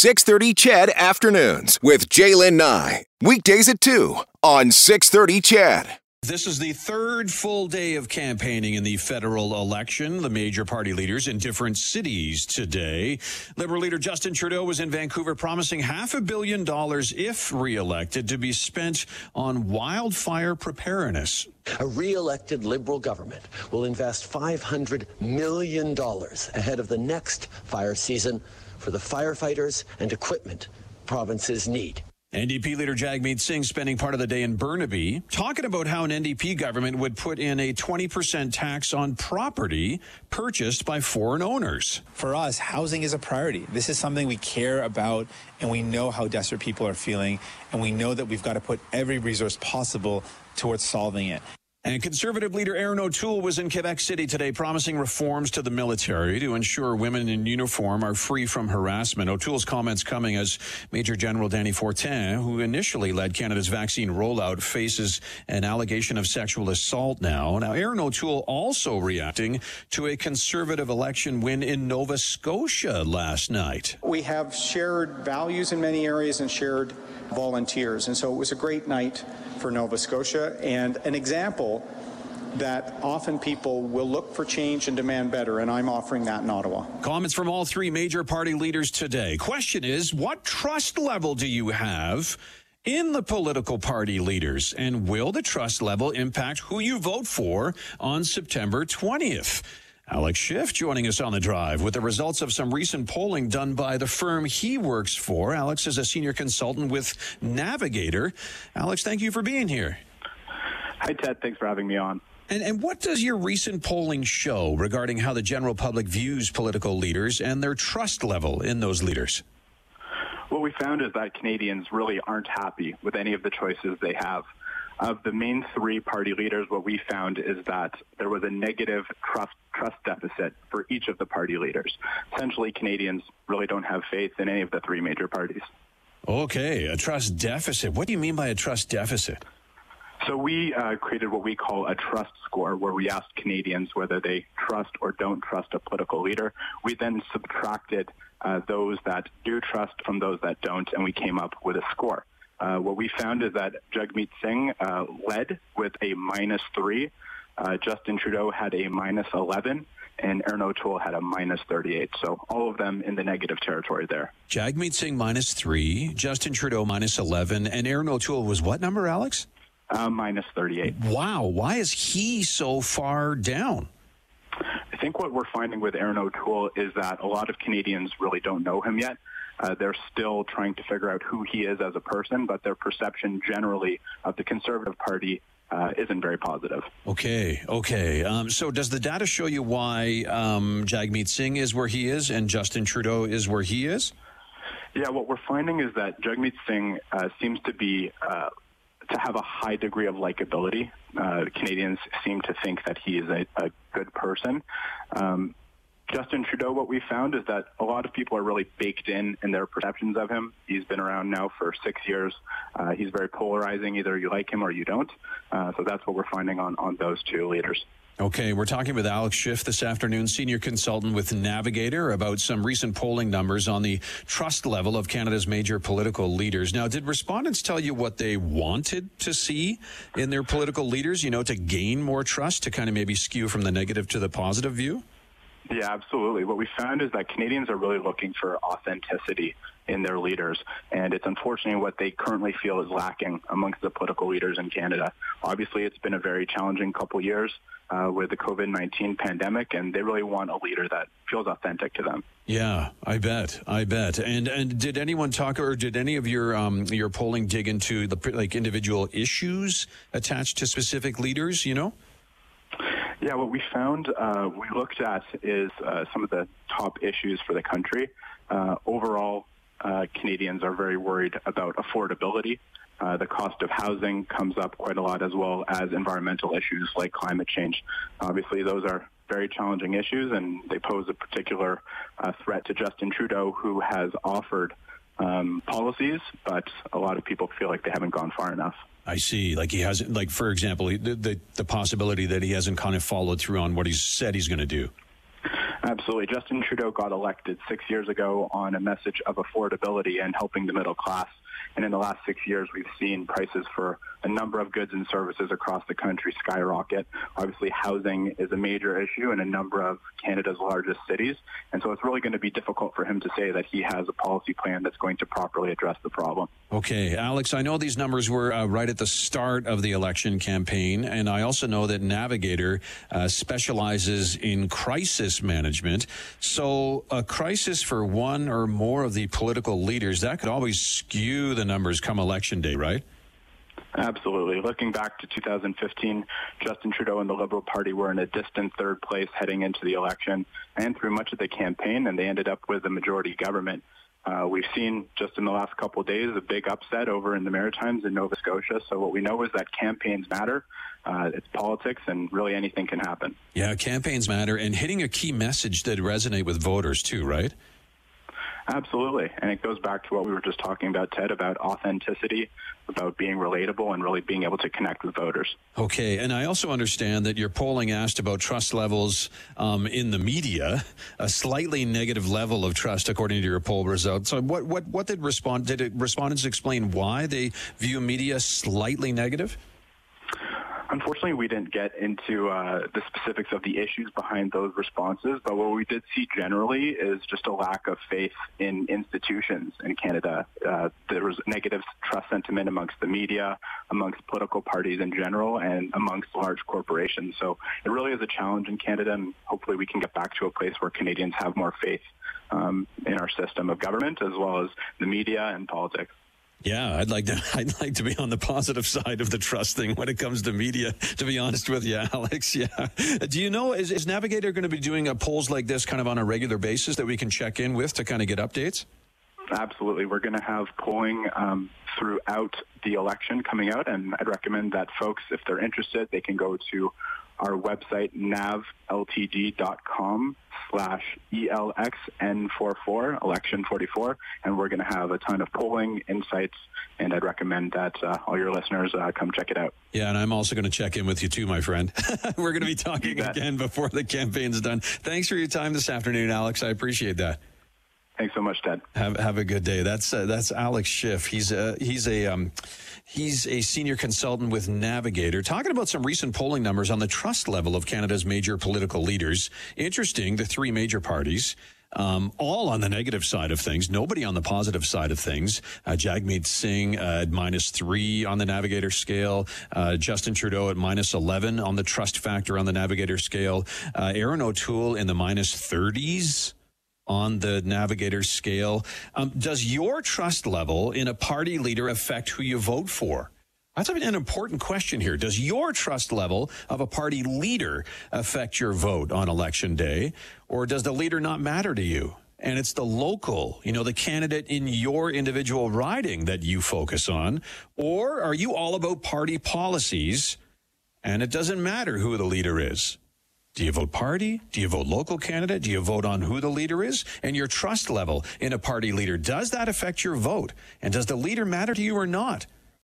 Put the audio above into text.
630 CHED Afternoons with Jaylen Nye. Weekdays at 2 on 630 CHED. This is the third full day of campaigning in the federal election. The major party leaders in different cities today. Liberal leader Justin Trudeau was in Vancouver promising half a billion dollars, if reelected, to be spent on wildfire preparedness. A re-elected Liberal government will invest $500 million ahead of the next fire season for the firefighters and equipment provinces need. NDP leader Jagmeet Singh spending part of the day in Burnaby talking about how an NDP government would put in a 20% tax on property purchased by foreign owners. For us, housing is a priority. This is something we care about and we know how desperate people are feeling and we know that we've got to put every resource possible towards solving it. And Conservative leader Erin O'Toole was in Quebec City today promising reforms to the military to ensure women in uniform are free from harassment. O'Toole's comments coming as Major General Danny Fortin, who initially led Canada's vaccine rollout, faces an allegation of sexual assault now. Now, Erin O'Toole also reacting to a Conservative election win in Nova Scotia last night. We have shared values in many areas and shared volunteers. And so it was a great night for Nova Scotia and an example that often people will look for change and demand better, and I'm offering that in Ottawa. Comments from all three major party leaders today. Question is what trust level do you have? In the political party leaders, and will the trust level impact who you vote for on September 20th? Alex Schiff joining us on the drive with the results of some recent polling done by the firm he works for. Alex is a senior consultant with Navigator. Alex, thank you for being here. Hi, Ted. Thanks for having me on. And, and what does your recent polling show regarding how the general public views political leaders and their trust level in those leaders? What we found is that Canadians really aren't happy with any of the choices they have. Of the main three party leaders, what we found is that there was a negative trust trust deficit for each of the party leaders. Essentially, Canadians really don't have faith in any of the three major parties. Okay, a trust deficit. What do you mean by a trust deficit? So we uh, created what we call a trust score, where we asked Canadians whether they trust or don't trust a political leader. We then subtracted uh, those that do trust from those that don't, and we came up with a score. Uh, what we found is that Jagmeet Singh uh, led with a minus three. Uh, Justin Trudeau had a minus 11 and Erin O'Toole had a minus 38. So all of them in the negative territory there. Jagmeet Singh minus three, Justin Trudeau minus 11, and Erin O'Toole was what number, Alex? Uh, minus 38. Wow. Why is he so far down? I think what we're finding with Erin O'Toole is that a lot of Canadians really don't know him yet. Uh, they're still trying to figure out who he is as a person, but their perception generally of the Conservative Party uh, isn't very positive. Okay, okay. Um, so, does the data show you why um, Jagmeet Singh is where he is and Justin Trudeau is where he is? Yeah, what we're finding is that Jagmeet Singh uh, seems to be uh, to have a high degree of likability. Uh, Canadians seem to think that he is a, a good person. Um, Justin Trudeau, what we found is that a lot of people are really baked in in their perceptions of him. He's been around now for six years. Uh, he's very polarizing. Either you like him or you don't. Uh, so that's what we're finding on, on those two leaders. Okay, we're talking with Alex Schiff this afternoon, senior consultant with Navigator, about some recent polling numbers on the trust level of Canada's major political leaders. Now, did respondents tell you what they wanted to see in their political leaders, you know, to gain more trust, to kind of maybe skew from the negative to the positive view? Yeah, absolutely. What we found is that Canadians are really looking for authenticity in their leaders, and it's unfortunately what they currently feel is lacking amongst the political leaders in Canada. Obviously, it's been a very challenging couple years uh, with the COVID-19 pandemic, and they really want a leader that feels authentic to them. Yeah, I bet, I bet. And and did anyone talk, or did any of your um, your polling dig into the like individual issues attached to specific leaders? You know. Yeah, what we found, uh, we looked at is uh, some of the top issues for the country. Uh, overall, uh, Canadians are very worried about affordability. Uh, the cost of housing comes up quite a lot, as well as environmental issues like climate change. Obviously, those are very challenging issues, and they pose a particular uh, threat to Justin Trudeau, who has offered um, policies, but a lot of people feel like they haven't gone far enough. I see. Like he hasn't, like for example, the, the, the possibility that he hasn't kind of followed through on what he's said he's going to do. Absolutely. Justin Trudeau got elected six years ago on a message of affordability and helping the middle class. And in the last six years, we've seen prices for a number of goods and services across the country skyrocket. Obviously, housing is a major issue in a number of Canada's largest cities. And so it's really going to be difficult for him to say that he has a policy plan that's going to properly address the problem. Okay, Alex, I know these numbers were uh, right at the start of the election campaign. And I also know that Navigator uh, specializes in crisis management. So a crisis for one or more of the political leaders, that could always skew the numbers come election day, right? Absolutely. Looking back to 2015, Justin Trudeau and the Liberal Party were in a distant third place heading into the election and through much of the campaign, and they ended up with a majority government. Uh, we've seen just in the last couple of days a big upset over in the Maritimes in Nova Scotia. So what we know is that campaigns matter. Uh, it's politics, and really anything can happen. Yeah, campaigns matter, and hitting a key message that resonate with voters too, right? Absolutely. And it goes back to what we were just talking about, Ted, about authenticity, about being relatable and really being able to connect with voters. Okay. And I also understand that your polling asked about trust levels um, in the media, a slightly negative level of trust according to your poll results. So what, what, what did respond, did respondents explain why they view media slightly negative? Unfortunately, we didn't get into uh, the specifics of the issues behind those responses, but what we did see generally is just a lack of faith in institutions in Canada. Uh, there was negative trust sentiment amongst the media, amongst political parties in general, and amongst large corporations. So it really is a challenge in Canada, and hopefully we can get back to a place where Canadians have more faith um, in our system of government as well as the media and politics. Yeah, I'd like to. I'd like to be on the positive side of the trust thing when it comes to media. To be honest with you, Alex. Yeah. Do you know is, is Navigator going to be doing a polls like this kind of on a regular basis that we can check in with to kind of get updates? Absolutely, we're going to have polling um, throughout the election coming out, and I'd recommend that folks, if they're interested, they can go to our website, navltd.com slash ELXN44, election 44, and we're going to have a ton of polling insights, and I'd recommend that uh, all your listeners uh, come check it out. Yeah, and I'm also going to check in with you too, my friend. we're going to be talking again before the campaign's done. Thanks for your time this afternoon, Alex. I appreciate that. Thanks so much, Ted. Have have a good day. That's uh, that's Alex Schiff. He's a he's a um, he's a senior consultant with Navigator, talking about some recent polling numbers on the trust level of Canada's major political leaders. Interesting, the three major parties. Um, all on the negative side of things, nobody on the positive side of things. Uh, Jagmeet Singh uh, at minus three on the Navigator scale, uh, Justin Trudeau at minus 11 on the trust factor on the Navigator scale, uh, Erin O'Toole in the minus 30s on the navigator scale. Um, does your trust level in a party leader affect who you vote for? That's an important question here. Does your trust level of a party leader affect your vote on election day, or does the leader not matter to you? And it's the local, you know, the candidate in your individual riding that you focus on, or are you all about party policies and it doesn't matter who the leader is? Do you vote party? Do you vote local candidate? Do you vote on who the leader is? And your trust level in a party leader, does that affect your vote? And does the leader matter to you or not?